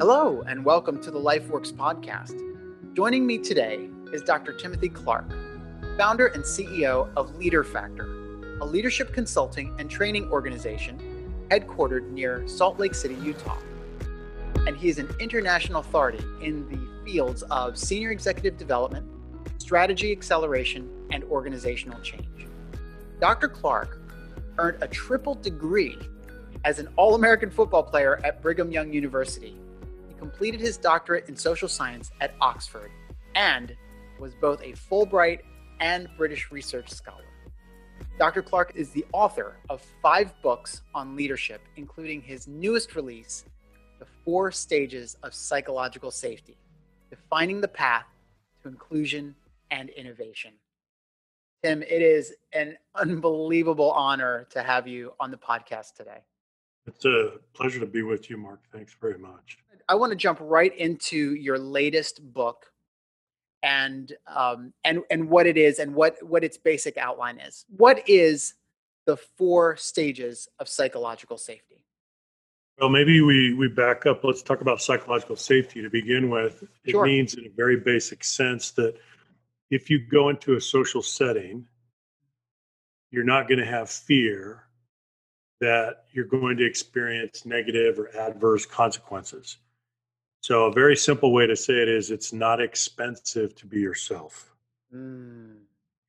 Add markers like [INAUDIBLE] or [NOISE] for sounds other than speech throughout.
Hello, and welcome to the LifeWorks podcast. Joining me today is Dr. Timothy Clark, founder and CEO of LeaderFactor, a leadership consulting and training organization headquartered near Salt Lake City, Utah. And he is an international authority in the fields of senior executive development, strategy acceleration, and organizational change. Dr. Clark earned a triple degree as an All American football player at Brigham Young University completed his doctorate in social science at Oxford and was both a Fulbright and British Research Scholar. Dr. Clark is the author of five books on leadership, including his newest release, The Four Stages of Psychological Safety Defining the Path to Inclusion and Innovation. Tim, it is an unbelievable honor to have you on the podcast today. It's a pleasure to be with you, Mark. Thanks very much. I want to jump right into your latest book and um, and and what it is and what what its basic outline is. What is the four stages of psychological safety? Well, maybe we we back up. Let's talk about psychological safety to begin with. It sure. means, in a very basic sense, that if you go into a social setting, you're not going to have fear that you're going to experience negative or adverse consequences. So, a very simple way to say it is it's not expensive to be yourself. Mm.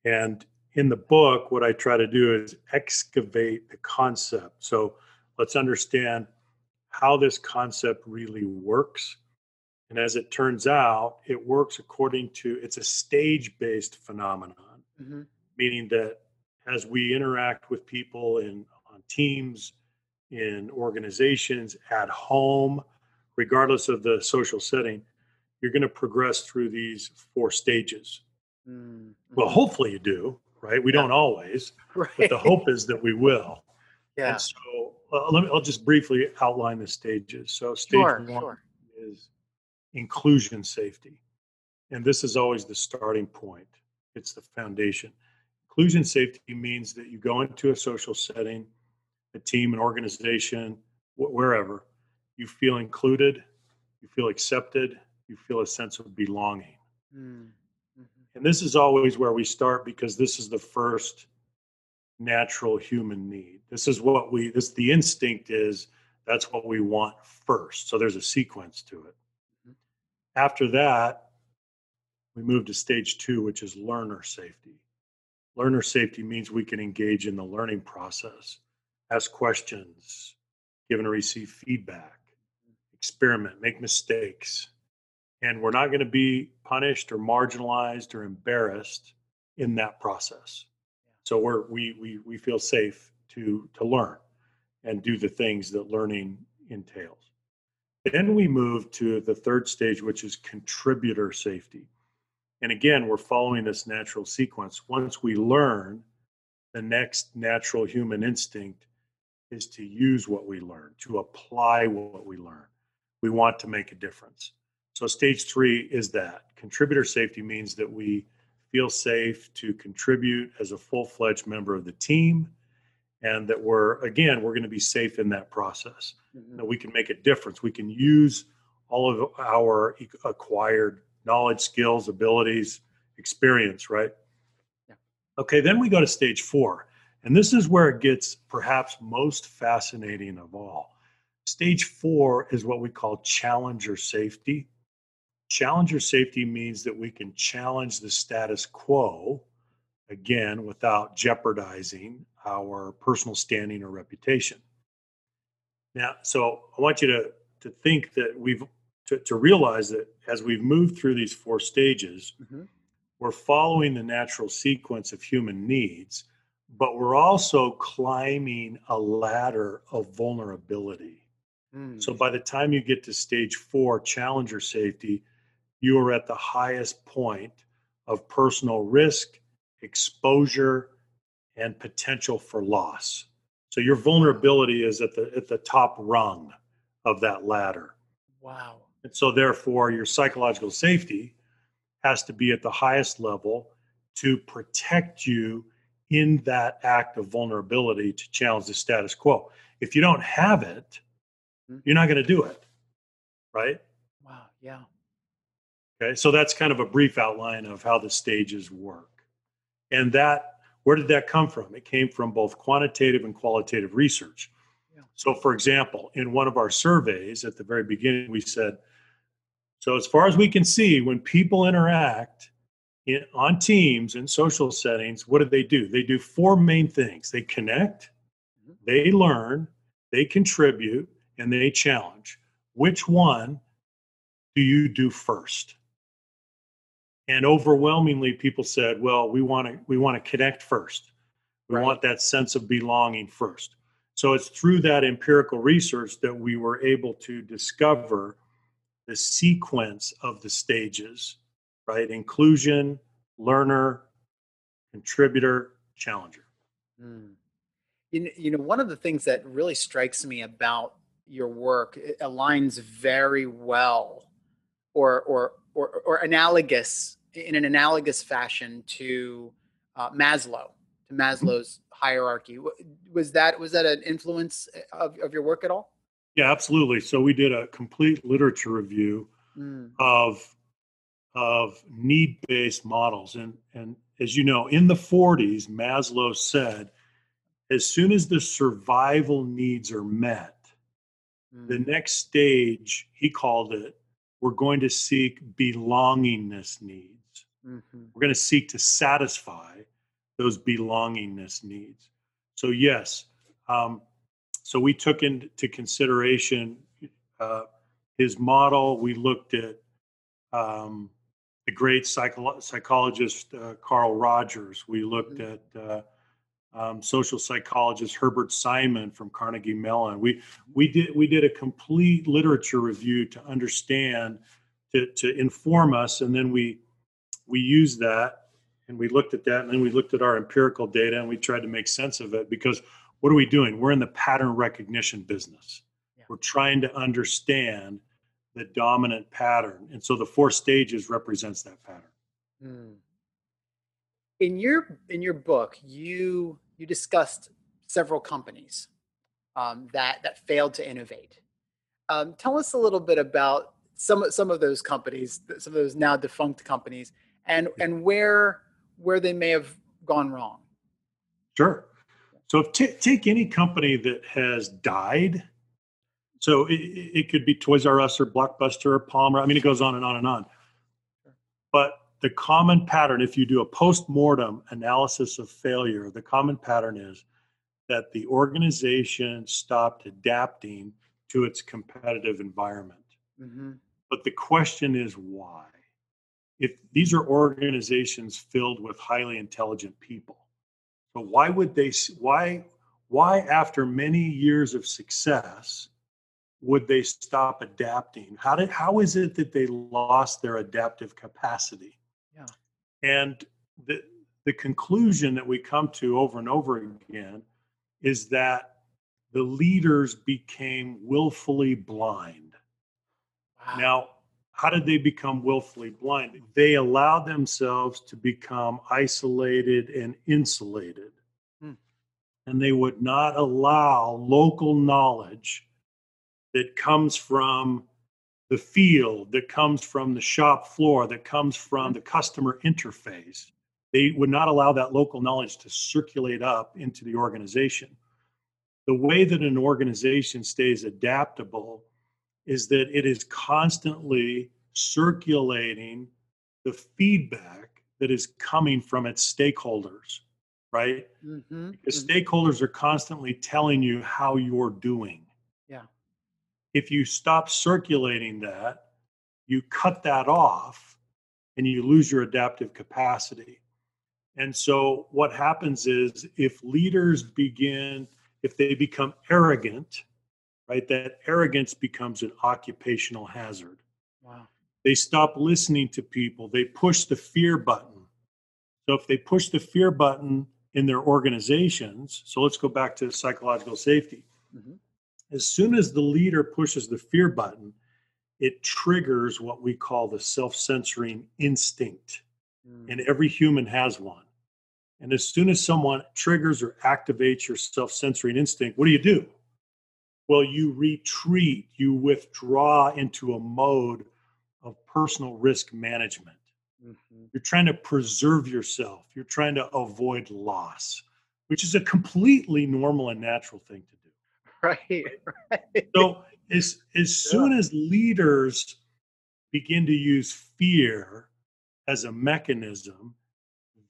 And in the book, what I try to do is excavate the concept. So, let's understand how this concept really works. And as it turns out, it works according to it's a stage based phenomenon, mm-hmm. meaning that as we interact with people in on teams, in organizations, at home, regardless of the social setting, you're going to progress through these four stages. Mm-hmm. Well, hopefully you do, right? We yeah. don't always, right. [LAUGHS] but the hope is that we will. Yeah. And so uh, let me, I'll just briefly outline the stages. So stage sure, one sure. is inclusion safety. And this is always the starting point. It's the foundation. Inclusion safety means that you go into a social setting, a team, an organization, wherever, you feel included, you feel accepted, you feel a sense of belonging. Mm-hmm. And this is always where we start because this is the first natural human need. This is what we this the instinct is that's what we want first. So there's a sequence to it. Mm-hmm. After that, we move to stage 2 which is learner safety. Learner safety means we can engage in the learning process, ask questions, give and receive feedback experiment, make mistakes. And we're not going to be punished or marginalized or embarrassed in that process. So we're, we, we, we feel safe to, to learn and do the things that learning entails. Then we move to the third stage, which is contributor safety. And again, we're following this natural sequence. Once we learn, the next natural human instinct is to use what we learn, to apply what we learn we want to make a difference. So, stage three is that contributor safety means that we feel safe to contribute as a full fledged member of the team and that we're, again, we're going to be safe in that process. Mm-hmm. That we can make a difference. We can use all of our acquired knowledge, skills, abilities, experience, right? Yeah. Okay, then we go to stage four. And this is where it gets perhaps most fascinating of all. Stage four is what we call challenger safety. Challenger safety means that we can challenge the status quo, again, without jeopardizing our personal standing or reputation. Now, so I want you to, to think that we've, to, to realize that as we've moved through these four stages, mm-hmm. we're following the natural sequence of human needs, but we're also climbing a ladder of vulnerability. So mm. by the time you get to stage four, challenger safety, you are at the highest point of personal risk, exposure, and potential for loss. So your vulnerability is at the at the top rung of that ladder. Wow. And so therefore your psychological safety has to be at the highest level to protect you in that act of vulnerability to challenge the status quo. If you don't have it, you're not going to do it. right? Wow, yeah. Okay, so that's kind of a brief outline of how the stages work. And that, where did that come from? It came from both quantitative and qualitative research. Yeah. So, for example, in one of our surveys at the very beginning, we said, so as far as we can see, when people interact in, on teams in social settings, what do they do? They do four main things they connect, mm-hmm. they learn, they contribute, and they challenge. Which one do you do first? and overwhelmingly people said well we want to we want to connect first we right. want that sense of belonging first so it's through that empirical research that we were able to discover the sequence of the stages right inclusion learner contributor challenger mm. you, know, you know one of the things that really strikes me about your work aligns very well or or or, or analogous in an analogous fashion to uh, Maslow, to mm-hmm. Maslow's hierarchy. Was that was that an influence eh, of, of your work at all? Yeah, absolutely. So we did a complete literature review mm. of of need based models, and and as you know, in the 40s, Maslow said, as soon as the survival needs are met, mm. the next stage he called it, we're going to seek belongingness needs. Mm-hmm. We're going to seek to satisfy those belongingness needs. So, yes, um, so we took into consideration uh, his model. We looked at um, the great psycho- psychologist uh, Carl Rogers. We looked mm-hmm. at uh, um, social psychologist Herbert Simon from Carnegie Mellon. We we did we did a complete literature review to understand to to inform us, and then we we used that and we looked at that and then we looked at our empirical data and we tried to make sense of it because what are we doing? We're in the pattern recognition business. Yeah. We're trying to understand the dominant pattern. And so the four stages represents that pattern. Mm. In your in your book, you you discussed several companies um, that that failed to innovate. Um, tell us a little bit about some some of those companies, some of those now defunct companies, and and where where they may have gone wrong. Sure. So if t- take any company that has died. So it, it could be Toys R Us or Blockbuster or Palmer. I mean, it goes on and on and on. But the common pattern, if you do a post-mortem analysis of failure, the common pattern is that the organization stopped adapting to its competitive environment. Mm-hmm. But the question is why? if these are organizations filled with highly intelligent people so why would they why why after many years of success would they stop adapting how did how is it that they lost their adaptive capacity and the the conclusion that we come to over and over again is that the leaders became willfully blind wow. now how did they become willfully blind? They allowed themselves to become isolated and insulated. Hmm. And they would not allow local knowledge that comes from the field, that comes from the shop floor, that comes from the customer interface. They would not allow that local knowledge to circulate up into the organization. The way that an organization stays adaptable is that it is constantly circulating the feedback that is coming from its stakeholders, right? Mm-hmm. Because mm-hmm. stakeholders are constantly telling you how you're doing. If you stop circulating that, you cut that off and you lose your adaptive capacity. And so what happens is if leaders begin, if they become arrogant, right, that arrogance becomes an occupational hazard. Wow. They stop listening to people. They push the fear button. So if they push the fear button in their organizations, so let's go back to psychological safety. Mm-hmm. As soon as the leader pushes the fear button, it triggers what we call the self censoring instinct. Mm. And every human has one. And as soon as someone triggers or activates your self censoring instinct, what do you do? well, you retreat, you withdraw into a mode of personal risk management. Mm-hmm. You're trying to preserve yourself, you're trying to avoid loss, which is a completely normal and natural thing to do. [LAUGHS] Right. right. So, as, as soon as leaders begin to use fear as a mechanism,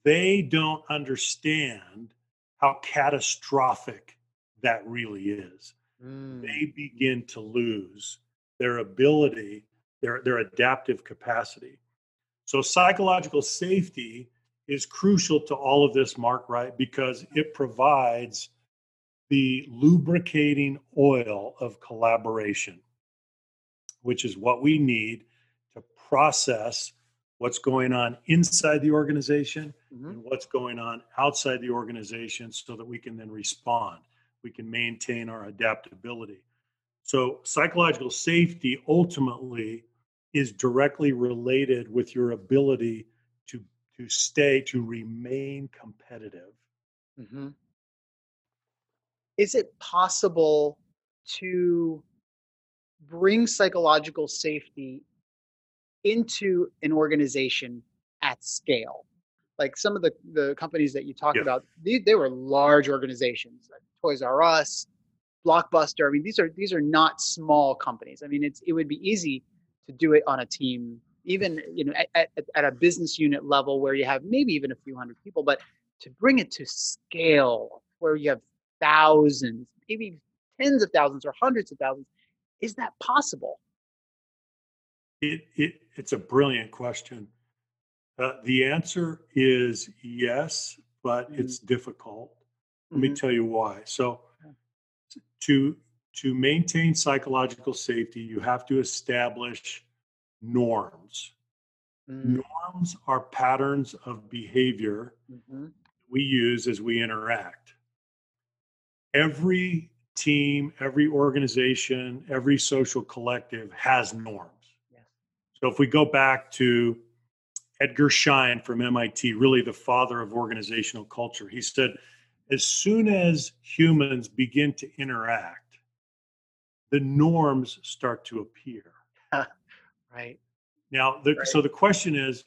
they don't understand how catastrophic that really is. Mm. They begin to lose their ability, their, their adaptive capacity. So, psychological safety is crucial to all of this, Mark, right? Because it provides the lubricating oil of collaboration, which is what we need to process what's going on inside the organization mm-hmm. and what's going on outside the organization so that we can then respond. We can maintain our adaptability. So, psychological safety ultimately is directly related with your ability to, to stay, to remain competitive. Mm-hmm. Is it possible to bring psychological safety into an organization at scale. Like some of the, the companies that you talked yeah. about, they, they were large organizations, like Toys R Us, Blockbuster. I mean, these are these are not small companies. I mean, it's it would be easy to do it on a team, even you know at, at, at a business unit level where you have maybe even a few hundred people, but to bring it to scale where you have thousands, maybe tens of thousands or hundreds of thousands, is that possible? It, it, it's a brilliant question. Uh, the answer is yes, but mm-hmm. it's difficult. Let mm-hmm. me tell you why. So, to to maintain psychological safety, you have to establish norms. Mm-hmm. Norms are patterns of behavior mm-hmm. we use as we interact. Every team, every organization, every social collective has norms. So if we go back to Edgar Schein from MIT, really the father of organizational culture, he said, as soon as humans begin to interact, the norms start to appear. [LAUGHS] right. Now, the, right. so the question is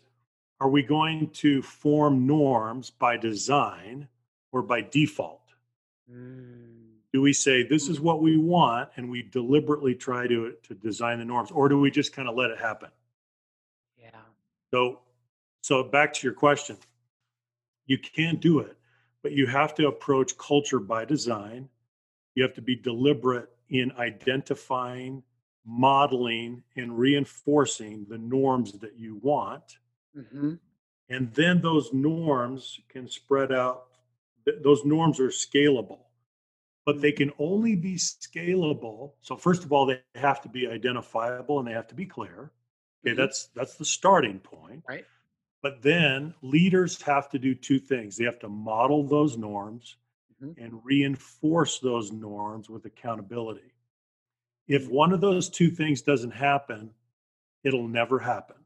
are we going to form norms by design or by default? Mm do we say this is what we want and we deliberately try to to design the norms or do we just kind of let it happen Yeah. so, so back to your question, you can do it, but you have to approach culture by design. You have to be deliberate in identifying, modeling, and reinforcing the norms that you want. Mm-hmm. And then those norms can spread out. Those norms are scalable, but they can only be scalable. So, first of all, they have to be identifiable and they have to be clear. Okay, mm-hmm. that's that's the starting point. Right. But then leaders have to do two things. They have to model those norms mm-hmm. and reinforce those norms with accountability. If one of those two things doesn't happen, it'll never happen.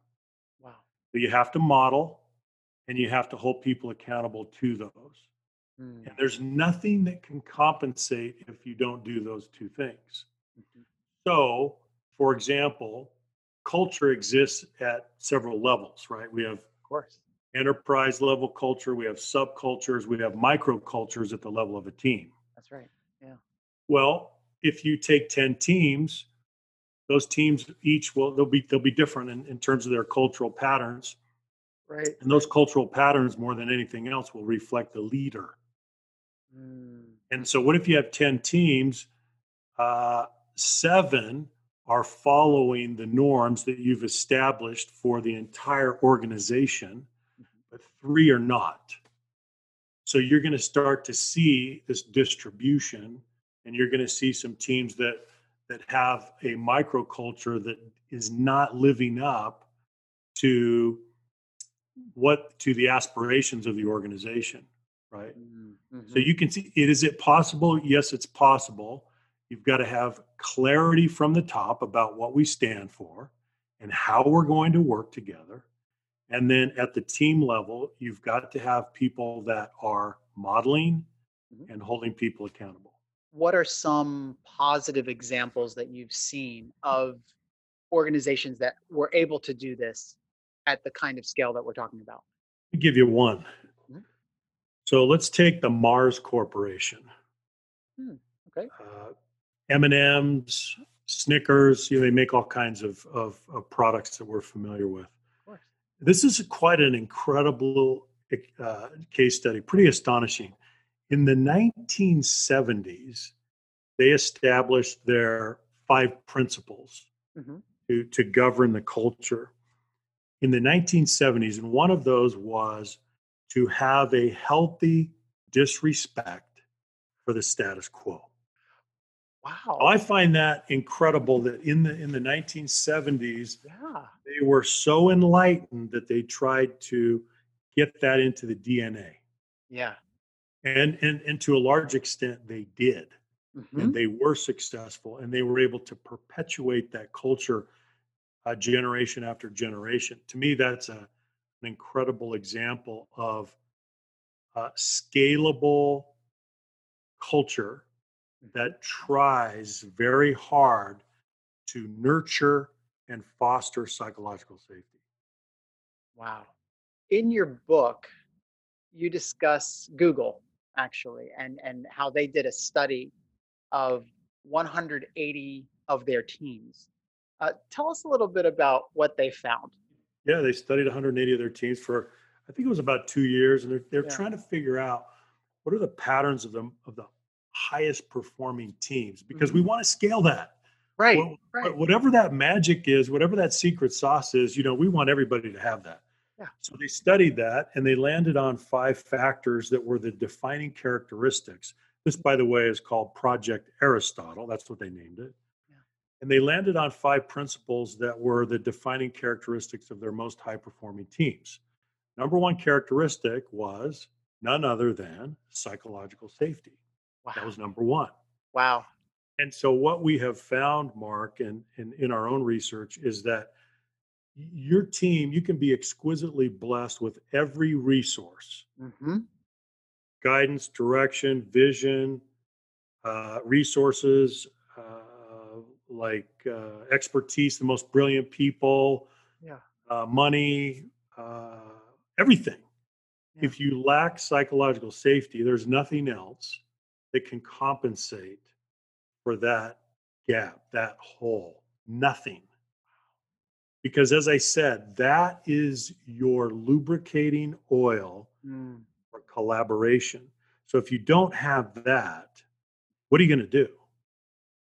Wow. So you have to model and you have to hold people accountable to those. Mm. And there's nothing that can compensate if you don't do those two things. Mm-hmm. So, for example, culture exists at several levels, right? We have, of course, enterprise level culture, we have subcultures, we have microcultures at the level of a team. That's right. Yeah. Well, if you take 10 teams, those teams each will they'll be they'll be different in, in terms of their cultural patterns. Right. And those cultural patterns, more than anything else, will reflect the leader. Mm. And so, what if you have 10 teams? Uh, seven are following the norms that you've established for the entire organization, mm-hmm. but three are not. So you're going to start to see this distribution, and you're going to see some teams that that have a microculture that is not living up to what to the aspirations of the organization right mm-hmm. So you can see it is it possible yes it's possible You've got to have clarity from the top about what we stand for and how we're going to work together. And then at the team level, you've got to have people that are modeling mm-hmm. and holding people accountable. what are some positive examples that you've seen of organizations that were able to do this at the kind of scale that we're talking about? I'll give you one. So let's take the Mars Corporation. Hmm. Okay. Uh, M&Ms, Snickers, you know, they make all kinds of, of, of products that we're familiar with. This is quite an incredible uh, case study, pretty astonishing. In the 1970s, they established their five principles mm-hmm. to, to govern the culture. In the 1970s, and one of those was to have a healthy disrespect for the status quo. Wow. I find that incredible that in the in the 1970s yeah. they were so enlightened that they tried to get that into the DNA. Yeah. And and and to a large extent they did. Mm-hmm. And they were successful and they were able to perpetuate that culture uh, generation after generation. To me that's a an incredible example of uh, scalable culture that tries very hard to nurture and foster psychological safety. Wow. In your book, you discuss Google actually and, and how they did a study of 180 of their teams. Uh, tell us a little bit about what they found. Yeah, they studied 180 of their teams for, I think it was about two years, and they're, they're yeah. trying to figure out what are the patterns of the of the highest performing teams because mm-hmm. we want to scale that. Right, well, right. Whatever that magic is, whatever that secret sauce is, you know, we want everybody to have that. Yeah. So they studied that and they landed on five factors that were the defining characteristics. This, by the way, is called Project Aristotle. That's what they named it. And they landed on five principles that were the defining characteristics of their most high performing teams. Number one characteristic was none other than psychological safety. Wow. That was number one. Wow. And so what we have found, Mark, and, and in our own research is that your team, you can be exquisitely blessed with every resource. Mm-hmm. Guidance, direction, vision, uh, resources, like uh, expertise, the most brilliant people, yeah. Uh, money, uh, everything. Yeah. If you lack psychological safety, there's nothing else that can compensate for that gap, that hole. Nothing. Because as I said, that is your lubricating oil mm. for collaboration. So if you don't have that, what are you going to do?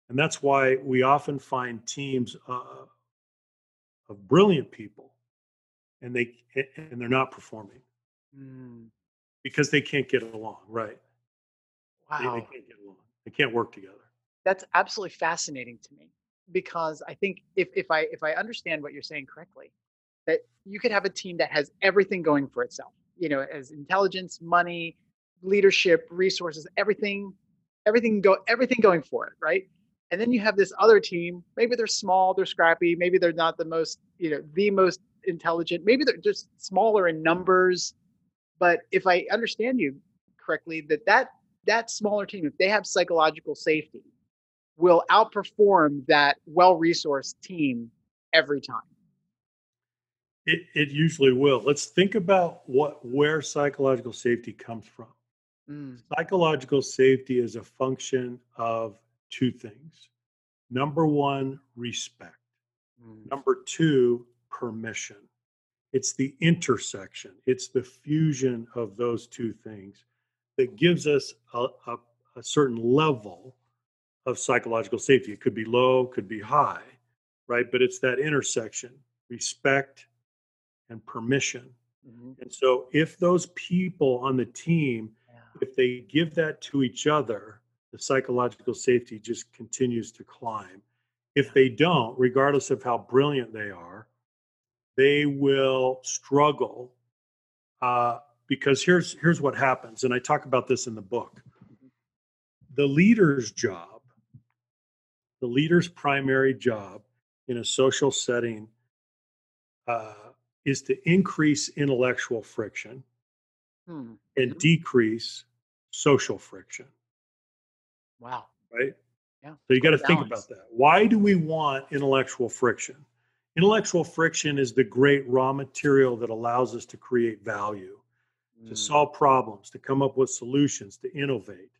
And that's why we often find teams uh, of brilliant people and they and they're not performing mm. because they can't get along, right? Wow. They, they can't get along. They can't work together. That's absolutely fascinating to me because I think if, if I if I understand what you're saying correctly, that you could have a team that has everything going for itself. You know, as intelligence, money, leadership, resources, everything, everything go everything going for it, right? And then you have this other team. Maybe they're small, they're scrappy. Maybe they're not the most, you know, the most intelligent. Maybe they're just smaller in numbers. But if I understand you correctly, that that that smaller team, if they have psychological safety, will outperform that well-resourced team every time. It, it usually will. Let's think about what where psychological safety comes from. Mm. Psychological safety is a function of two things. Number one, respect. Mm. Number two, permission. It's the intersection, it's the fusion of those two things that gives us a, a, a certain level of psychological safety. It could be low, could be high, right? But it's that intersection, respect and permission. Mm-hmm. And so if those people on the team, yeah. if they give that to each other, the psychological safety just continues to climb. If they don't, regardless of how brilliant they are, they will struggle uh, because here's here's what happens and i talk about this in the book the leader's job the leader's primary job in a social setting uh, is to increase intellectual friction hmm. and mm-hmm. decrease social friction wow Right? Yeah. So you got to think about that. Why do we want intellectual friction? Intellectual friction is the great raw material that allows us to create value, mm. to solve problems, to come up with solutions, to innovate.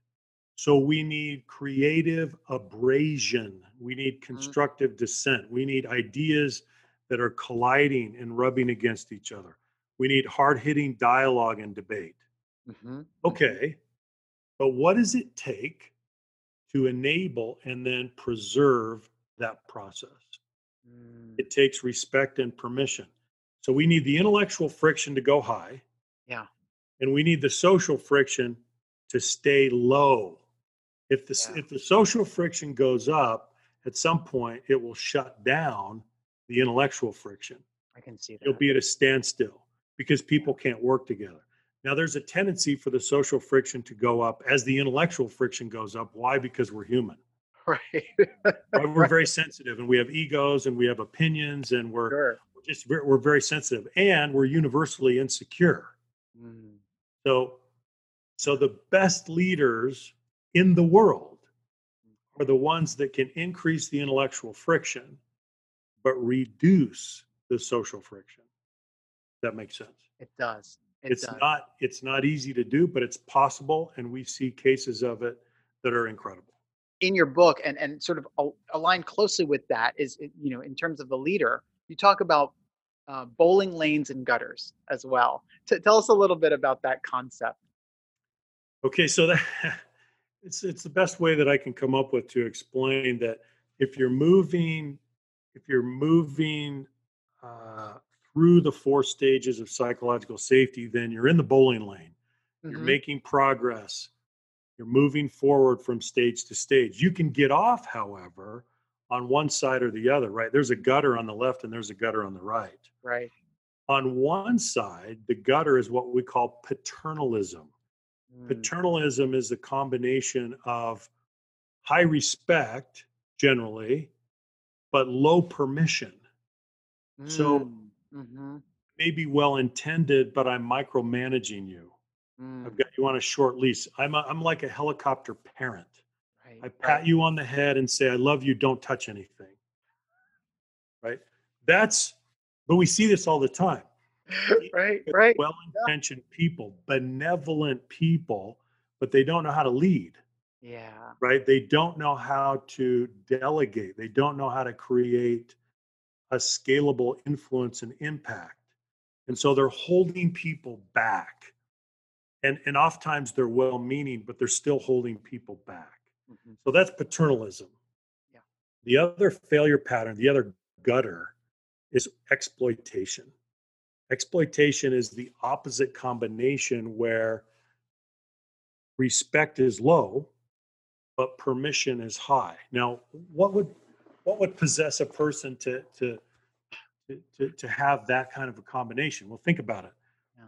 So we need creative abrasion. We need mm-hmm. constructive mm. dissent. We need ideas that are colliding and rubbing against each other. We need hard hitting dialogue and debate. Mm-hmm. Okay. But what does it take to enable and then preserve that process? Mm. It takes respect and permission. So we need the intellectual friction to go high. Yeah. And we need the social friction to stay low. If the yeah. if the social friction goes up, at some point it will shut down the intellectual friction. I can see that. It'll be at a standstill because people can't work together. Now, there's a tendency for the social friction to go up as the intellectual friction goes up. Why? Because we're human. [LAUGHS] Right. right? We're very sensitive and we have egos and we have opinions and we're, sure. we're just we're very sensitive and we're universally insecure. Mm. So, so the best leaders in the world are the ones that can increase the intellectual friction but reduce the social friction. That makes sense. It does. It it's does. not it's not easy to do, but it's possible, and we see cases of it that are incredible. In your book, and and sort of aligned closely with that is you know in terms of the leader, you talk about uh, bowling lanes and gutters as well. T- tell us a little bit about that concept. Okay, so that [LAUGHS] it's it's the best way that I can come up with to explain that if you're moving if you're moving uh, through the four stages of psychological safety, then you're in the bowling lane. Mm-hmm. You're making progress. You're moving forward from stage to stage. You can get off, however, on one side or the other, right? There's a gutter on the left and there's a gutter on the right. Right. On one side, the gutter is what we call paternalism. Mm. Paternalism is a combination of high respect, generally, but low permission. Mm. So mm-hmm. maybe well intended, but I'm micromanaging you. Mm. I've got you on a short lease. I'm a, I'm like a helicopter parent. Right, I pat right. you on the head and say, "I love you. Don't touch anything." Right. That's. But we see this all the time. [LAUGHS] right. Right. Well-intentioned yeah. people, benevolent people, but they don't know how to lead. Yeah. Right? They don't know how to delegate. They don't know how to create a scalable influence and impact. And so they're holding people back. And and oftentimes they're well meaning, but they're still holding people back. Mm-hmm. So that's paternalism. Yeah. The other failure pattern, the other gutter is exploitation. Exploitation is the opposite combination where respect is low but permission is high. Now, what would what would possess a person to to to, to have that kind of a combination? Well, think about it. Yeah.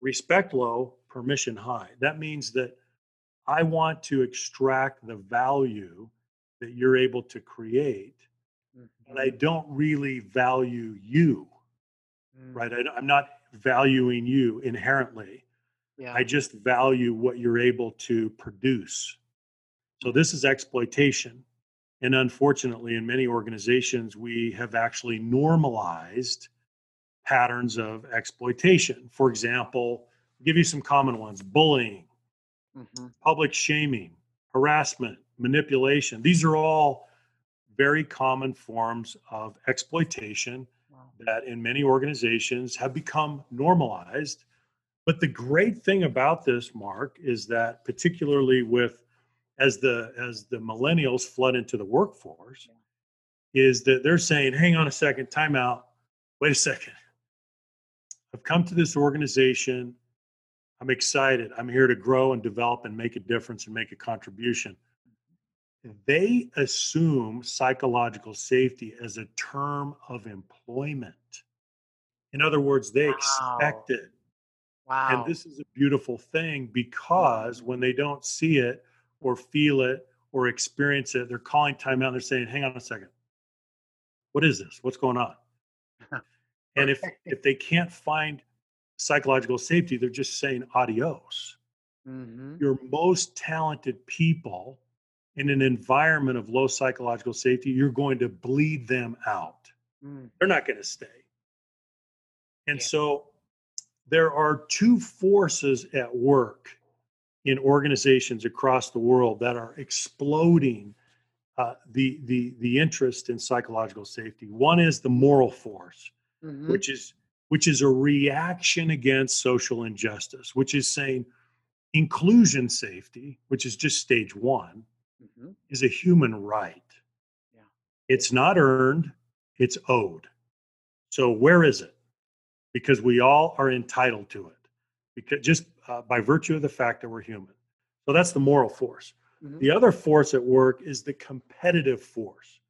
Respect low, permission high. That means that I want to extract the value that you're able to create, mm-hmm. but I don't really value you. Mm-hmm. Right? I, I'm not valuing you inherently. Yeah. I just value what you're able to produce. So this is exploitation. And unfortunately, in many organizations, we have actually normalized patterns of exploitation. For example, I'll give you some common ones bullying, mm-hmm. public shaming, harassment, manipulation. These are all very common forms of exploitation wow. that in many organizations have become normalized. But the great thing about this, Mark, is that particularly with as the as the millennials flood into the workforce is that they're saying, hang on a second, time out, wait a second. I've come to this organization. I'm excited. I'm here to grow and develop and make a difference and make a contribution. They assume psychological safety as a term of employment. In other words, they wow. expect it. Wow. And this is a beautiful thing because mm-hmm. when they don't see it, or feel it or experience it, they're calling time out. They're saying, "Hang on a second, what is this? What's going on?" [LAUGHS] and if if they can't find psychological safety, they're just saying adios. Mm-hmm. Your most talented people in an environment of low psychological safety, you're going to bleed them out. Mm. They're not going to stay. And yeah. so there are two forces at work in organizations across the world that are exploding uh, the the the interest in psychological safety. One is the moral force, mm-hmm. which is which is a reaction against social injustice, which is saying inclusion safety, which is just stage one, mm-hmm. is a human right. Yeah. It's not earned, it's owed. So where is it? Because we all are entitled to it. Because just uh, by virtue of the fact that we're human. So that's the moral force. Mm-hmm. The other force at work is the competitive force.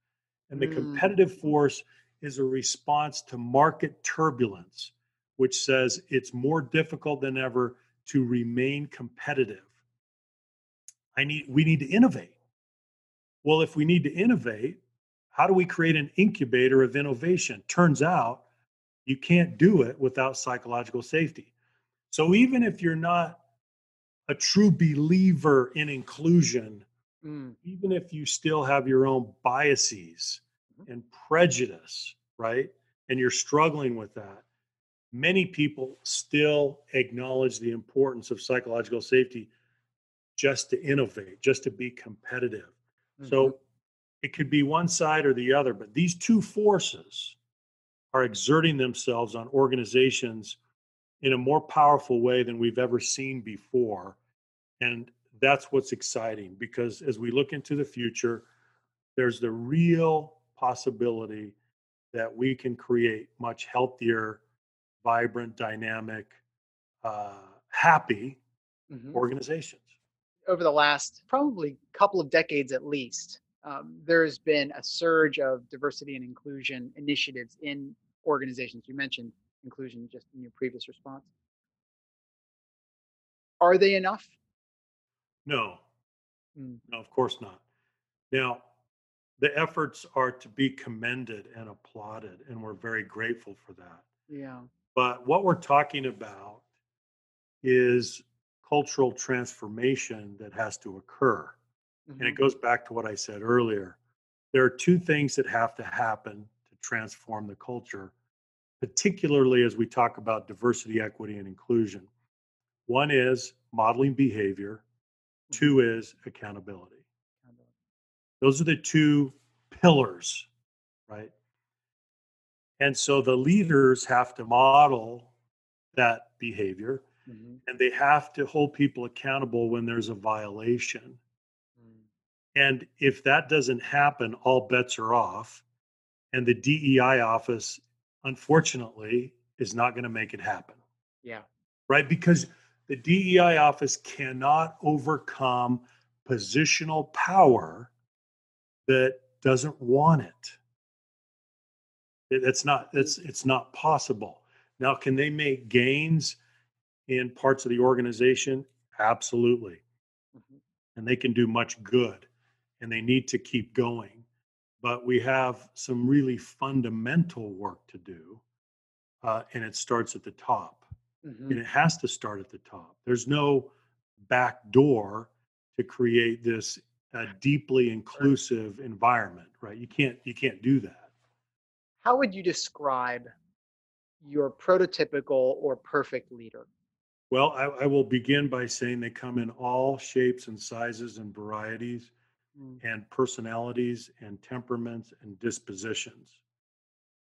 And the mm. competitive force is a response to market turbulence, which says it's more difficult than ever to remain competitive. I need we need to innovate. Well, if we need to innovate, how do we create an incubator of innovation? Turns out you can't do it without psychological safety. So even if you're not a true believer in inclusion, mm. even if you still have your own biases mm-hmm. and prejudice, right? And you're struggling with that, many people still acknowledge the importance of psychological safety just to innovate, just to be competitive. Mm-hmm. So it could be one side or the other, but these two forces are exerting themselves on organizations in a more powerful way than we've ever seen before. And that's what's exciting because as we look into the future, there's the real possibility that we can create much healthier, vibrant, dynamic, uh, happy mm-hmm. organizations. Over the last probably couple of decades at least, um, there's been a surge of diversity and inclusion initiatives in organizations. You mentioned inclusion just in your previous response. Are they enough? No, mm. no, of course not. Now, the efforts are to be commended and applauded, and we're very grateful for that. Yeah. But what we're talking about is cultural transformation that has to occur. Mm-hmm. And it mm-hmm. goes back to what I said earlier. There are two things that have to happen to transform the culture, particularly as we talk about diversity, equity, and inclusion. One is modeling behavior, mm-hmm. two is accountability. Those are the two pillars, right? And so the leaders have to model that behavior mm-hmm. and they have to hold people accountable when there's a violation. Mm. And if that doesn't happen, all bets are off. And the DEI office, unfortunately, is not going to make it happen. Yeah. Right? Because the DEI office cannot overcome positional power that doesn't want it. it it's not it's it's not possible. Now, can they make gains in parts of the organization? Absolutely. Mm-hmm. And they can do much good and they need to keep going. But we have some really fundamental work to do. Uh, and it starts at the top. Mm-hmm. And it has to start at the top. There's no back door to create this a deeply inclusive environment, right? You can't you can't do that. How would you describe your prototypical or perfect leader? Well, I, I will begin by saying they come in all shapes and sizes and varieties, mm. and personalities and temperaments and dispositions.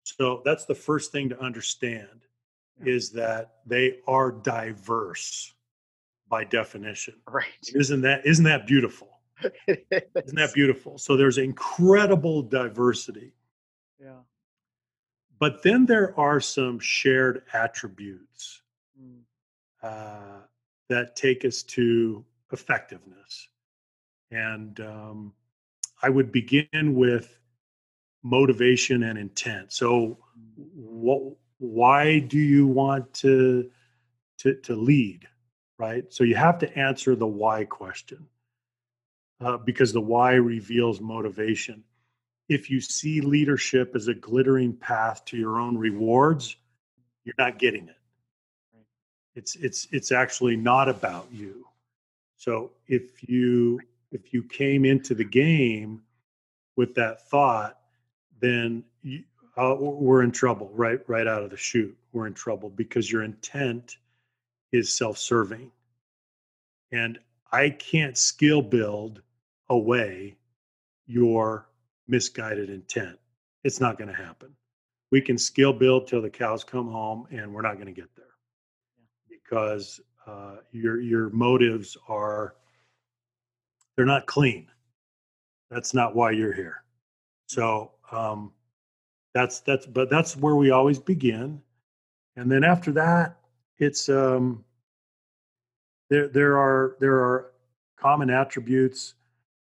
So that's the first thing to understand yeah. is that they are diverse by definition. Right. Isn't that isn't that beautiful? [LAUGHS] Isn't that beautiful? So there's incredible diversity. Yeah. But then there are some shared attributes mm. uh, that take us to effectiveness. And um, I would begin with motivation and intent. So, mm. what, why do you want to, to, to lead? Right. So you have to answer the why question uh, because the why reveals motivation. If you see leadership as a glittering path to your own rewards, you're not getting it. It's it's it's actually not about you. So if you if you came into the game with that thought, then you, uh, we're in trouble right right out of the chute. We're in trouble because your intent is self-serving, and I can't skill build away your misguided intent. It's not going to happen. We can skill build till the cows come home, and we're not going to get there because uh, your your motives are they're not clean. That's not why you're here. So um, that's that's but that's where we always begin, and then after that, it's um, there there are there are common attributes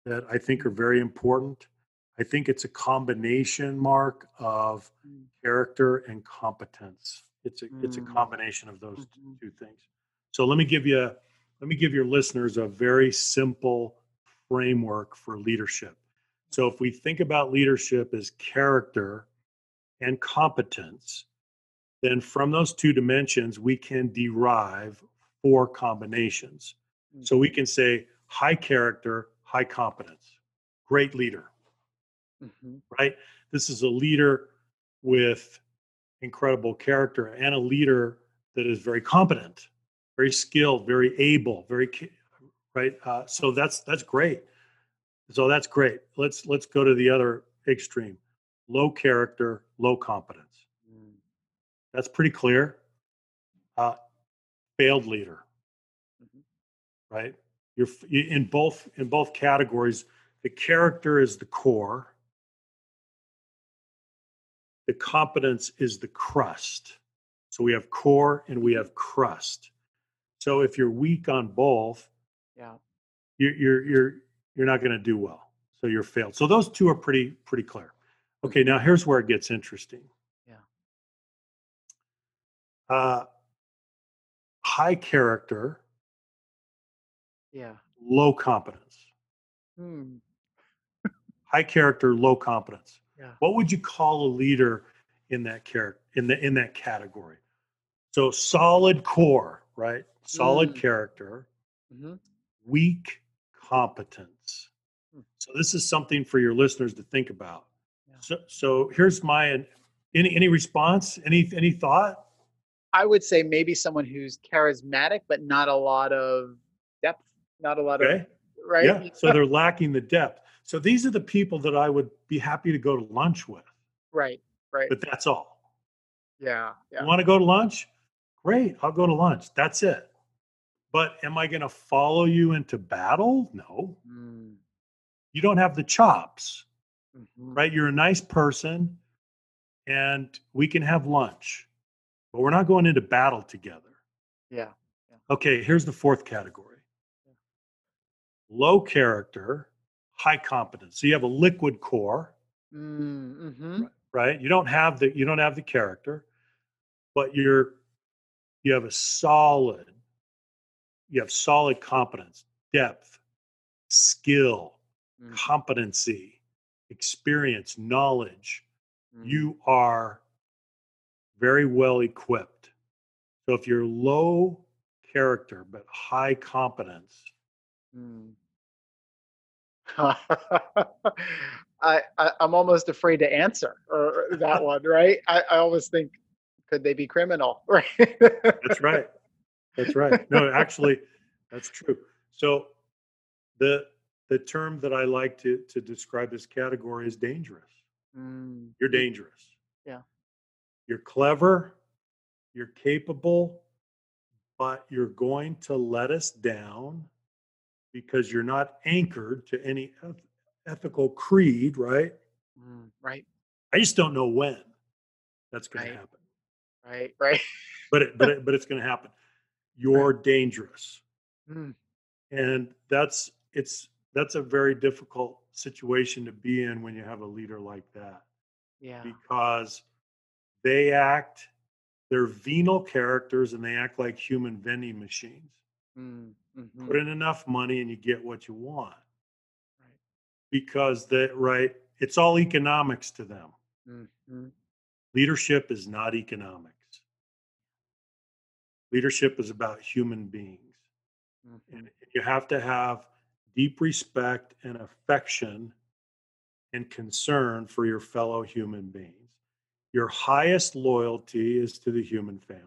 that I think are very important. I think it's a combination, Mark, of mm. character and competence. It's a mm. it's a mm. combination of those mm-hmm. two things. So let me give you let me give your listeners a very simple framework for leadership. So if we think about leadership as character and competence, then from those two dimensions we can derive four combinations. So we can say high character, high competence, great leader. Mm-hmm. Right? This is a leader with incredible character and a leader that is very competent, very skilled, very able, very right. Uh, so that's that's great. So that's great. Let's let's go to the other extreme: low character, low competence. Mm. That's pretty clear. Uh, failed leader, mm-hmm. right? You're in both in both categories. The character is the core. The competence is the crust. So we have core and we have crust. So if you're weak on both, yeah, you're you're you're, you're not going to do well. So you're failed. So those two are pretty pretty clear. Okay, now here's where it gets interesting. Yeah. Uh, high character yeah. Low competence. Hmm. High character, low competence. Yeah. What would you call a leader in that character in the in that category? So solid core, right? Solid mm. character, mm-hmm. Weak competence. Hmm. So this is something for your listeners to think about. Yeah. So so here's my any any response? Any any thought? I would say maybe someone who's charismatic but not a lot of depth not a lot okay. of right. Yeah, so they're lacking the depth. So these are the people that I would be happy to go to lunch with. Right, right. But that's all. Yeah, yeah. You want to go to lunch? Great, I'll go to lunch. That's it. But am I going to follow you into battle? No. Mm. You don't have the chops, mm-hmm. right? You're a nice person and we can have lunch, but we're not going into battle together. Yeah. yeah. Okay, here's the fourth category low character, high competence. So you have a liquid core, mm-hmm. right? You don't have the you don't have the character, but you're you have a solid, you have solid competence, depth, skill, mm-hmm. competency, experience, knowledge. Mm-hmm. You are very well equipped. So if you're low character but high competence, Mm. [LAUGHS] I, I am almost afraid to answer or that [LAUGHS] one, right? I, I always think, could they be criminal? [LAUGHS] Right. that's right. That's right. No, actually, that's true. So the the term that I like to to describe this category is dangerous. Mm. You're dangerous. Yeah. You're clever. You're capable, but you're going to let us down because you're not anchored to any eth- ethical creed, right? Mm, right. I just don't know when that's going right. to happen. Right, right. but it, but it, [LAUGHS] but it's going to happen. You're right. dangerous, mm. and that's it's that's a very difficult situation to be in when you have a leader like that. Yeah. Because they act, they're venal characters, and they act like human vending machines. Mm. Mm-hmm. Put in enough money and you get what you want. Right. Because that right, it's all economics to them. Mm-hmm. Leadership is not economics. Leadership is about human beings. Mm-hmm. And you have to have deep respect and affection and concern for your fellow human beings. Your highest loyalty is to the human family.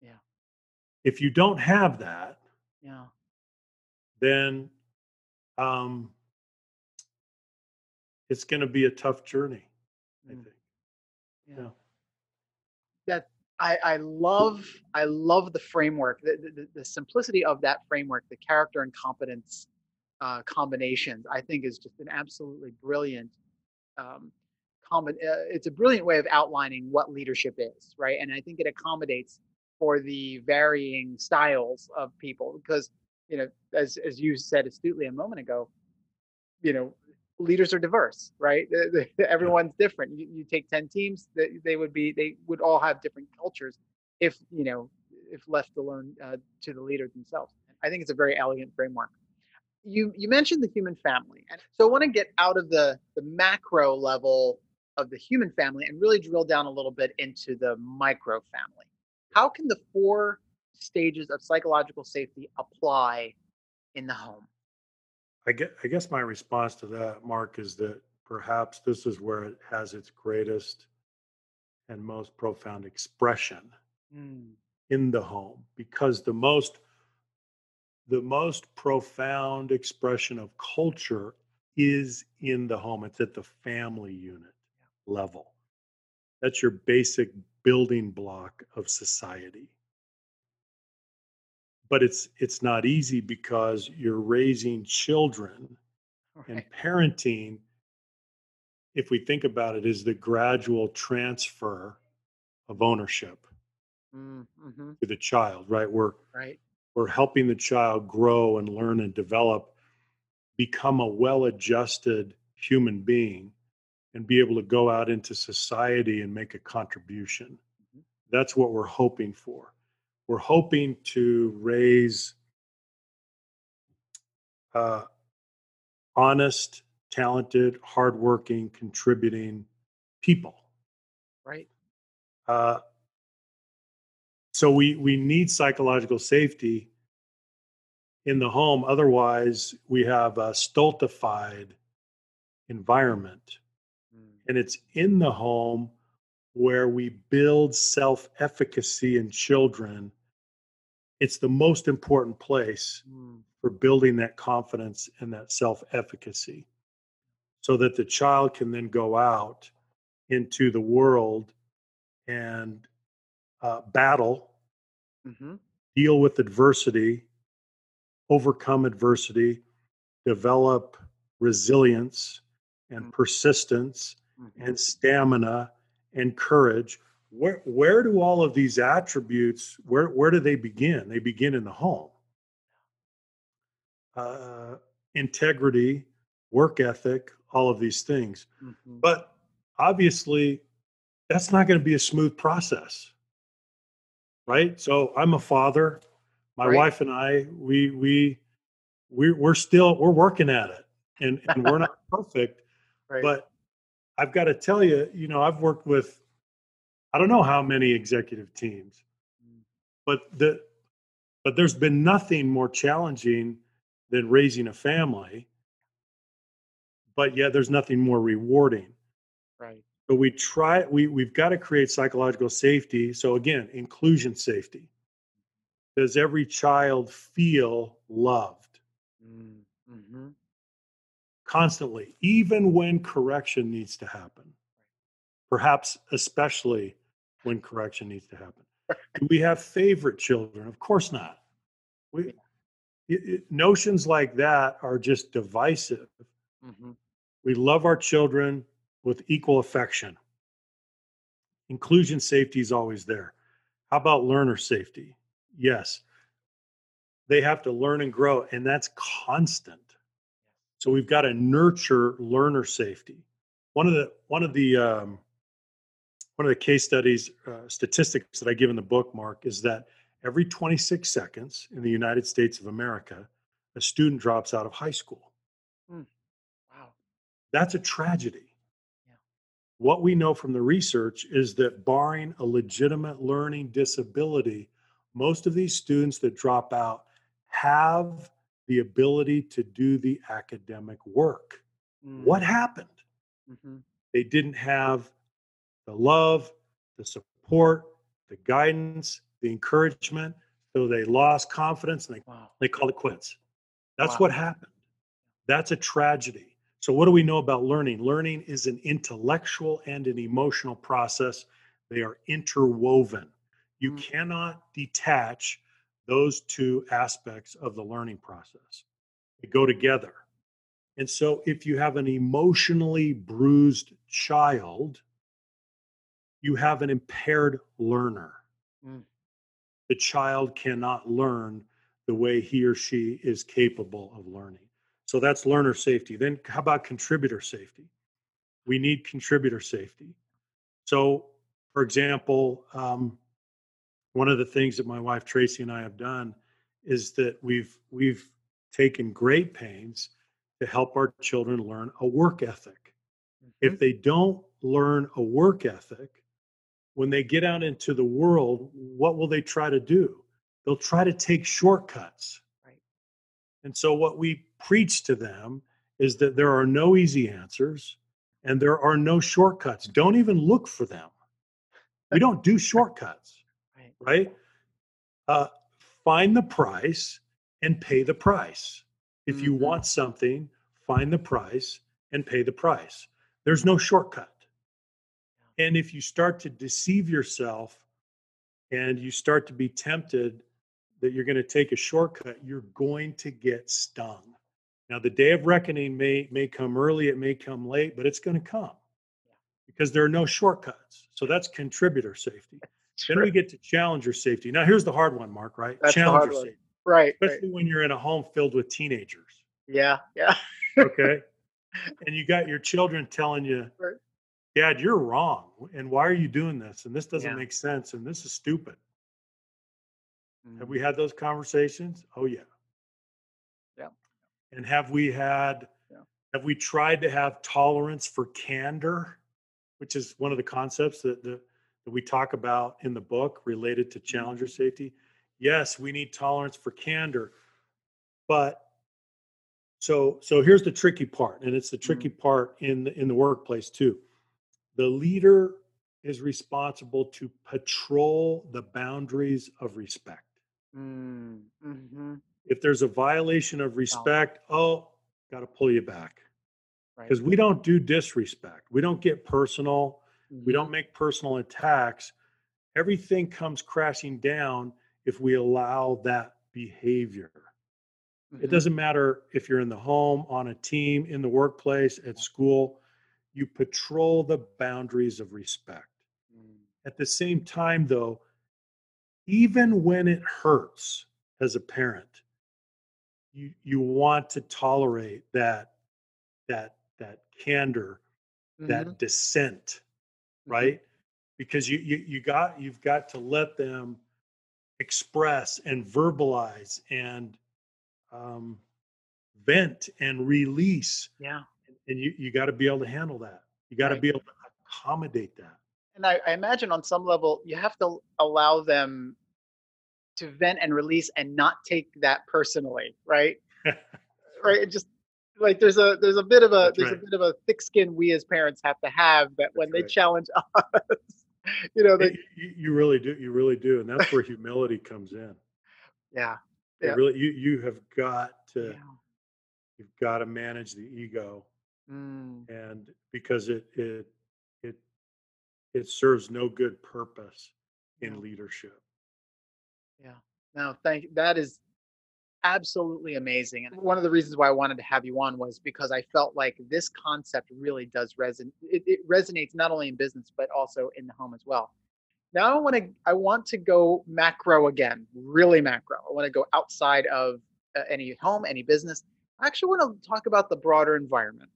Yeah. If you don't have that, yeah, then um, it's going to be a tough journey. I mm. think. Yeah. yeah. I, I love I love the framework, the, the, the simplicity of that framework, the character and competence uh, combinations. I think is just an absolutely brilliant. Um, uh, it's a brilliant way of outlining what leadership is, right? And I think it accommodates for the varying styles of people because you know, as as you said astutely a moment ago, you know, leaders are diverse, right? [LAUGHS] Everyone's different. You, you take ten teams, they, they would be they would all have different cultures if you know if left alone uh, to the leader themselves. I think it's a very elegant framework. You you mentioned the human family, and so I want to get out of the the macro level of the human family and really drill down a little bit into the micro family. How can the four stages of psychological safety apply in the home? I guess, I guess my response to that, Mark, is that perhaps this is where it has its greatest and most profound expression mm. in the home because the most the most profound expression of culture is in the home. It's at the family unit level. That's your basic building block of society but it's it's not easy because you're raising children right. and parenting if we think about it is the gradual transfer of ownership mm-hmm. to the child right we're right we're helping the child grow and learn and develop become a well-adjusted human being and be able to go out into society and make a contribution mm-hmm. that's what we're hoping for we're hoping to raise uh, honest, talented, hardworking, contributing people. Right. Uh, so we we need psychological safety in the home. Otherwise, we have a stultified environment, mm. and it's in the home where we build self efficacy in children, it's the most important place mm. for building that confidence and that self efficacy so that the child can then go out into the world and uh, battle, mm-hmm. deal with adversity, overcome adversity, develop resilience and mm. persistence mm-hmm. and stamina and courage where where do all of these attributes where where do they begin? They begin in the home. Uh, integrity work ethic all of these things. Mm-hmm. but obviously that's not going to be a smooth process. Right? So i'm a father. My right. wife and i we we we we're still we're working at it. And and we're not [LAUGHS] perfect right. but I've got to tell you, you know, I've worked with I don't know how many executive teams, mm. but the but there's been nothing more challenging than raising a family. But yet there's nothing more rewarding. Right. But we try we we've got to create psychological safety. So again, inclusion safety. Does every child feel loved? Mm, mm-hmm constantly, even when correction needs to happen. Perhaps especially when correction needs to happen. Do we have favorite children? Of course not. We, it, it, notions like that are just divisive. Mm-hmm. We love our children with equal affection. Inclusion safety is always there. How about learner safety? Yes. They have to learn and grow, and that's constant. So we've got to nurture learner safety. One of the one of the um, one of the case studies uh, statistics that I give in the book, Mark, is that every 26 seconds in the United States of America, a student drops out of high school. Mm. Wow, that's a tragedy. Yeah. What we know from the research is that, barring a legitimate learning disability, most of these students that drop out have the ability to do the academic work. Mm. What happened? Mm-hmm. They didn't have the love, the support, the guidance, the encouragement. So they lost confidence and they, wow. they called it quits. That's wow. what happened. That's a tragedy. So, what do we know about learning? Learning is an intellectual and an emotional process, they are interwoven. You mm. cannot detach those two aspects of the learning process, they go together. And so, if you have an emotionally bruised child, you have an impaired learner. Mm. The child cannot learn the way he or she is capable of learning. So that's learner safety. Then, how about contributor safety? We need contributor safety. So, for example, um, one of the things that my wife Tracy and I have done is that we've we've taken great pains to help our children learn a work ethic. Mm-hmm. If they don't learn a work ethic, when they get out into the world, what will they try to do? They'll try to take shortcuts. Right. And so, what we preach to them is that there are no easy answers and there are no shortcuts. Don't even look for them. We don't do [LAUGHS] shortcuts, right? right? Uh, find the price and pay the price. If you mm-hmm. want something, find the price and pay the price. There's no shortcut. And if you start to deceive yourself and you start to be tempted that you're going to take a shortcut, you're going to get stung. Now, the day of reckoning may, may come early, it may come late, but it's going to come because there are no shortcuts. So that's contributor safety. Then we get to challenger safety. Now, here's the hard one, Mark, right? That's challenger safety. Right. Especially right. when you're in a home filled with teenagers. Yeah. Yeah. okay. [LAUGHS] And you got your children telling you, right. Dad, you're wrong. And why are you doing this? And this doesn't yeah. make sense. And this is stupid. Mm-hmm. Have we had those conversations? Oh, yeah. Yeah. And have we had, yeah. have we tried to have tolerance for candor, which is one of the concepts that, that, that we talk about in the book related to challenger mm-hmm. safety? Yes, we need tolerance for candor. But so so here's the tricky part, and it's the tricky mm-hmm. part in the in the workplace too the leader is responsible to patrol the boundaries of respect. Mm, mm-hmm. If there's a violation of respect, oh, got to pull you back. Because right. we don't do disrespect. We don't get personal. Mm-hmm. We don't make personal attacks. Everything comes crashing down if we allow that behavior. Mm-hmm. It doesn't matter if you're in the home, on a team, in the workplace, at school you patrol the boundaries of respect. Mm. At the same time, though, even when it hurts as a parent, you you want to tolerate that that that candor, mm-hmm. that dissent, mm-hmm. right? Because you, you you got you've got to let them express and verbalize and um, vent and release yeah and you you got to be able to handle that. You got to right. be able to accommodate that. And I, I imagine on some level you have to allow them to vent and release and not take that personally, right? [LAUGHS] right. It just like there's a there's a bit of a That's there's right. a bit of a thick skin we as parents have to have that when they challenge [LAUGHS] us, you know, that you, you, really do, you really do, and that's where humility comes in. Yeah, yeah. really, you you have got to, yeah. you've got to manage the ego Mm. and because it it it it serves no good purpose in leadership. Yeah. No, thank that is absolutely amazing. And one of the reasons why I wanted to have you on was because I felt like this concept really does resonate. It, it, resonates not only in business but also in the home as well. Now I want to I want to go macro again, really macro. I want to go outside of uh, any home, any business. I actually want to talk about the broader environment.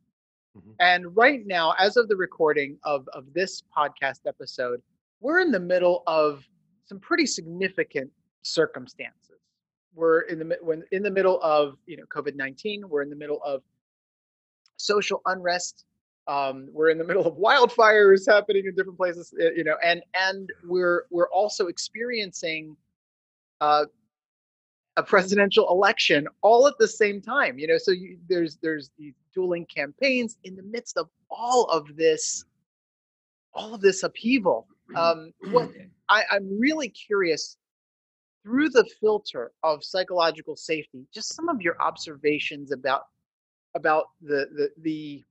Mm-hmm. And right now, as of the recording of, of this podcast episode, we're in the middle of some pretty significant circumstances. We're in the when in the middle of you know COVID nineteen. We're in the middle of social unrest. Um, we're in the middle of wildfires happening in different places. Eh, you know, and and we're we're also experiencing uh, a presidential election all at the same time. You know, so you, there's there's these dueling campaigns in the midst of all of this, all of this upheaval. Um, what [CLEARS THROAT] I, I'm really curious through the filter of psychological safety, just some of your observations about about the the the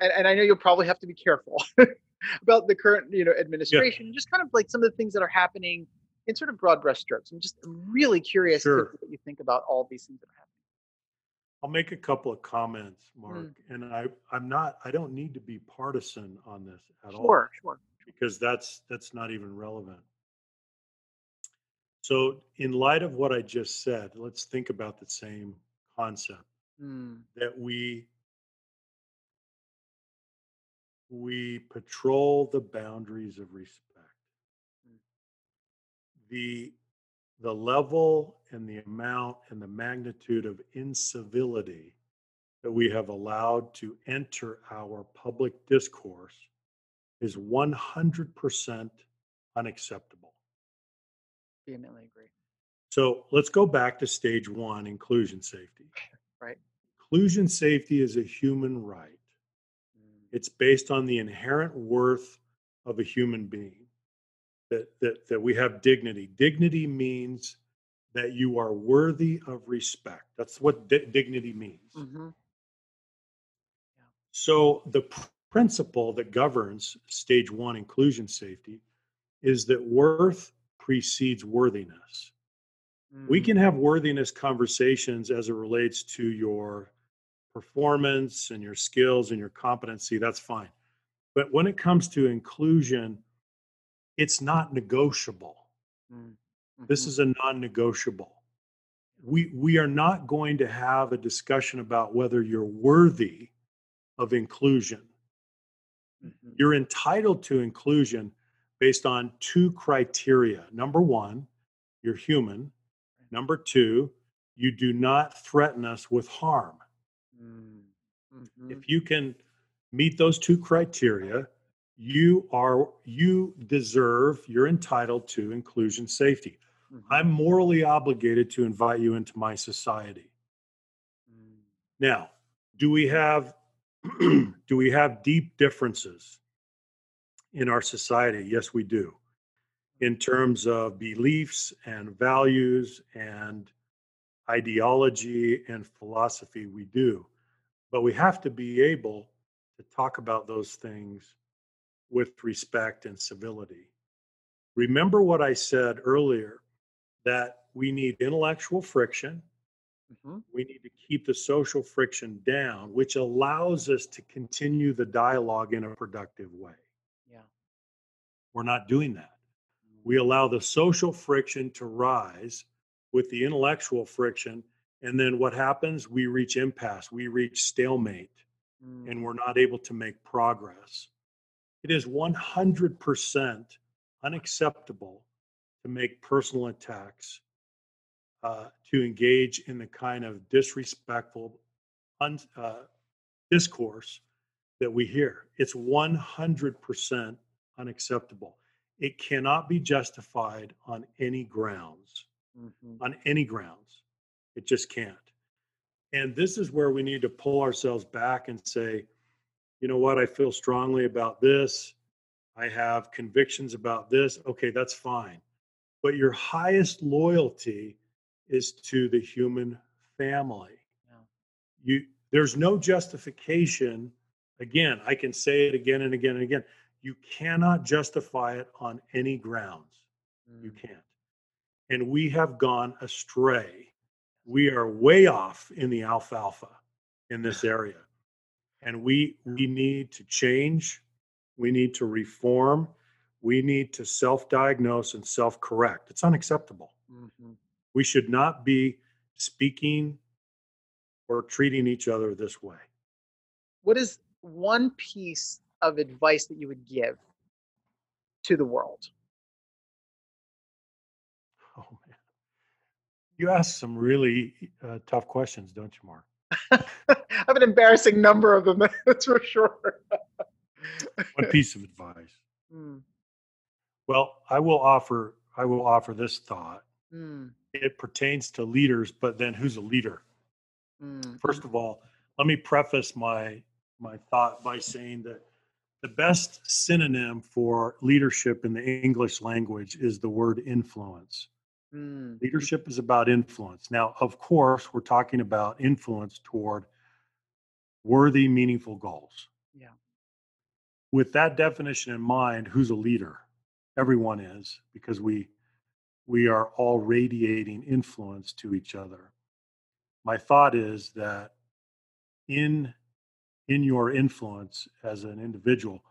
and, and I know you'll probably have to be careful [LAUGHS] about the current you know administration, yeah. just kind of like some of the things that are happening in sort of broad brushstrokes. I'm just really curious sure. what you think about all these things that are happening. I'll make a couple of comments, Mark, mm. and I I'm not I don't need to be partisan on this at sure, all. Sure, sure. Because that's that's not even relevant. So, in light of what I just said, let's think about the same concept mm. that we we patrol the boundaries of respect. Mm. The the level and the amount and the magnitude of incivility that we have allowed to enter our public discourse is 100% unacceptable. Vehemently agree. So let's go back to stage one inclusion safety. Right. Inclusion safety is a human right. Mm. It's based on the inherent worth of a human being. That, that, that we have dignity. Dignity means that you are worthy of respect. That's what di- dignity means. Mm-hmm. Yeah. So, the pr- principle that governs stage one inclusion safety is that worth precedes worthiness. Mm. We can have worthiness conversations as it relates to your performance and your skills and your competency, that's fine. But when it comes to inclusion, it's not negotiable. Mm-hmm. This is a non negotiable. We, we are not going to have a discussion about whether you're worthy of inclusion. Mm-hmm. You're entitled to inclusion based on two criteria. Number one, you're human. Number two, you do not threaten us with harm. Mm-hmm. If you can meet those two criteria, you are you deserve, you're entitled to inclusion safety. Mm-hmm. I'm morally obligated to invite you into my society. Mm. Now, do we have [CLEARS THROAT] do we have deep differences in our society? Yes, we do. In terms of beliefs and values and ideology and philosophy, we do. But we have to be able to talk about those things with respect and civility. Remember what I said earlier that we need intellectual friction. Mm-hmm. We need to keep the social friction down, which allows us to continue the dialogue in a productive way. Yeah. We're not doing that. We mm. allow the social friction to rise with the intellectual friction and then what happens? We reach impasse, we reach stalemate, mm. and we're not able to make progress. It is 100% unacceptable to make personal attacks, uh, to engage in the kind of disrespectful un, uh, discourse that we hear. It's 100% unacceptable. It cannot be justified on any grounds. Mm-hmm. On any grounds. It just can't. And this is where we need to pull ourselves back and say, you know what, I feel strongly about this. I have convictions about this. Okay, that's fine. But your highest loyalty is to the human family. Yeah. You there's no justification. Again, I can say it again and again and again. You cannot justify it on any grounds. Mm. You can't. And we have gone astray we are way off in the alfalfa in this [LAUGHS] area and we we need to change we need to reform we need to self-diagnose and self-correct it's unacceptable mm-hmm. we should not be speaking or treating each other this way what is one piece of advice that you would give to the world Oh, man. You ask some really uh, tough questions, don't you, Mark? [LAUGHS] I have an embarrassing number of them, [LAUGHS] that's for sure. One piece of advice. Mm. Well, I will offer I will offer this thought. Mm. it pertains to leaders, but then who's a leader? Mm. First of all, let me preface my my thought by saying that the best synonym for leadership in the English language is the word influence. Mm. Leadership is about influence. Now, of course, we're talking about influence toward worthy, meaningful goals. Yeah. With that definition in mind, who's a leader? Everyone is because we we are all radiating influence to each other. My thought is that in in your influence as an individual,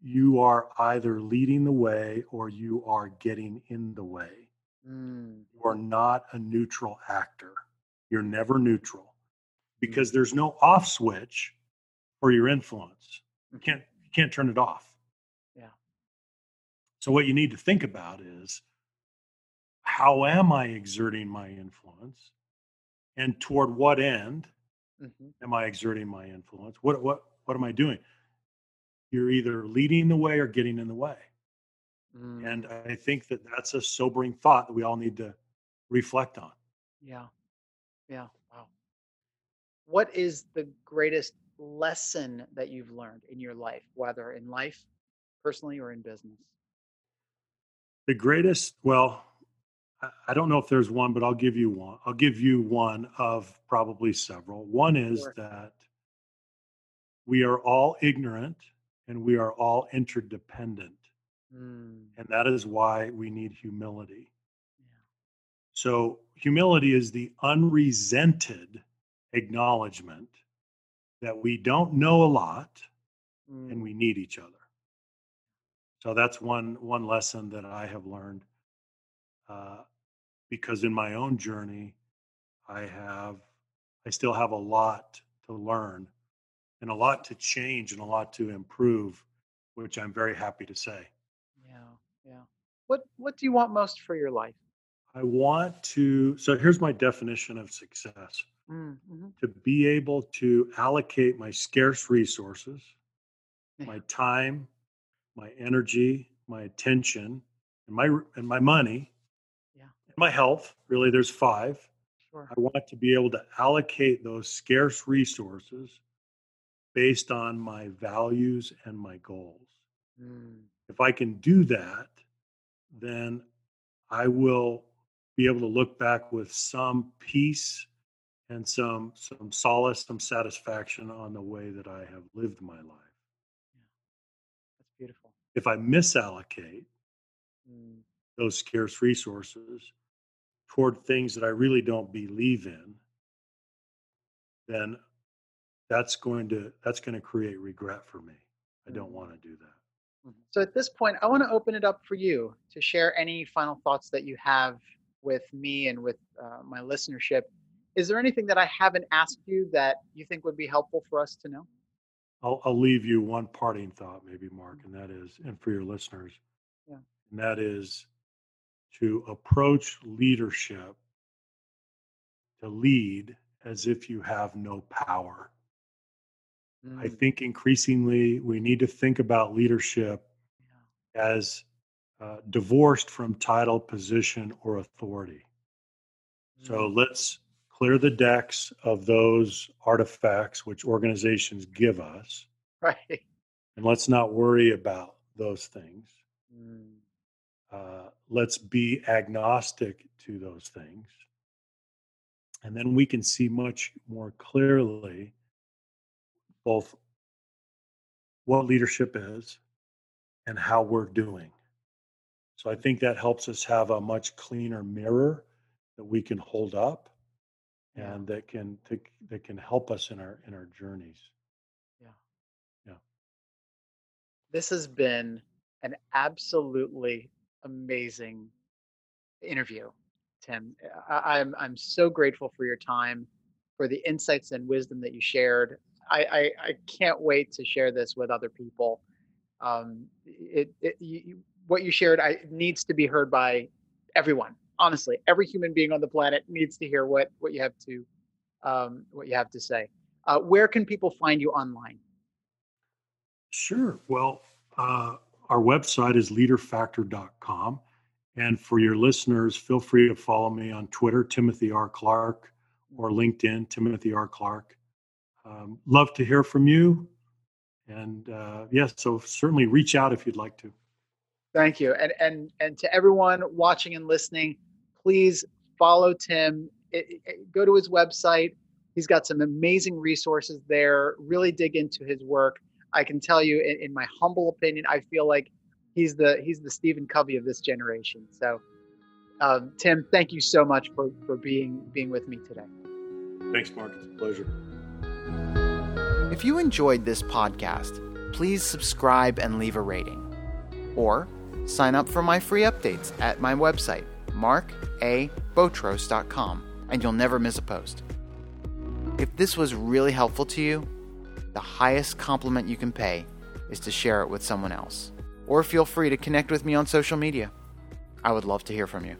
you are either leading the way or you are getting in the way. Mm. You are not a neutral actor. You're never neutral because mm. there's no off switch for your influence. You can't you can't turn it off. So what you need to think about is how am I exerting my influence? And toward what end mm-hmm. am I exerting my influence? What what what am I doing? You're either leading the way or getting in the way. Mm. And I think that that's a sobering thought that we all need to reflect on. Yeah. Yeah. Wow. What is the greatest lesson that you've learned in your life, whether in life, personally, or in business? The greatest, well, I don't know if there's one, but I'll give you one. I'll give you one of probably several. One is sure. that we are all ignorant and we are all interdependent. Mm. And that is why we need humility. Yeah. So, humility is the unresented acknowledgement that we don't know a lot mm. and we need each other. So that's one one lesson that I have learned uh, because in my own journey, I have, I still have a lot to learn and a lot to change and a lot to improve, which I'm very happy to say. Yeah, yeah. What What do you want most for your life? I want to. So here's my definition of success: mm, mm-hmm. to be able to allocate my scarce resources, yeah. my time, my energy, my attention, and my and my money and my health, really, there's five. Sure. I want to be able to allocate those scarce resources based on my values and my goals. Mm. If I can do that, then I will be able to look back with some peace and some some solace, some satisfaction on the way that I have lived my life. Yeah. That's beautiful. If I misallocate mm. those scarce resources, toward things that I really don't believe in, then that's going to that's going to create regret for me. I don't mm-hmm. want to do that. Mm-hmm. So at this point, I want to open it up for you to share any final thoughts that you have with me and with uh, my listenership. Is there anything that I haven't asked you that you think would be helpful for us to know? I'll, I'll leave you one parting thought, maybe, Mark, mm-hmm. and that is, and for your listeners, yeah. and that is to approach leadership to lead as if you have no power. Mm. I think increasingly we need to think about leadership yeah. as uh, divorced from title, position, or authority. Mm. So let's clear the decks of those artifacts which organizations give us. Right. And let's not worry about those things. Mm. Uh, let's be agnostic to those things. And then we can see much more clearly both what leadership is and how we're doing. So I think that helps us have a much cleaner mirror that we can hold up and that can that can help us in our in our journeys. Yeah. Yeah. This has been an absolutely amazing interview, Tim. I, am I'm, I'm so grateful for your time, for the insights and wisdom that you shared. I, I, I can't wait to share this with other people. Um, it, it you, what you shared I, needs to be heard by everyone. Honestly, every human being on the planet needs to hear what what you have to um, what you have to say. Uh, where can people find you online? Sure. Well, uh, our website is leaderfactor.com. And for your listeners, feel free to follow me on Twitter, Timothy R. Clark, or LinkedIn, Timothy R. Clark. Um, love to hear from you. And uh, yes, yeah, so certainly reach out if you'd like to. Thank you. And and and to everyone watching and listening, please follow Tim. It, it, go to his website. He's got some amazing resources there. Really dig into his work. I can tell you, in, in my humble opinion, I feel like he's the he's the Stephen Covey of this generation. So, um, Tim, thank you so much for for being being with me today. Thanks, Mark. It's a pleasure. If you enjoyed this podcast, please subscribe and leave a rating. Or sign up for my free updates at my website, markabotros.com, and you'll never miss a post. If this was really helpful to you, the highest compliment you can pay is to share it with someone else. Or feel free to connect with me on social media. I would love to hear from you.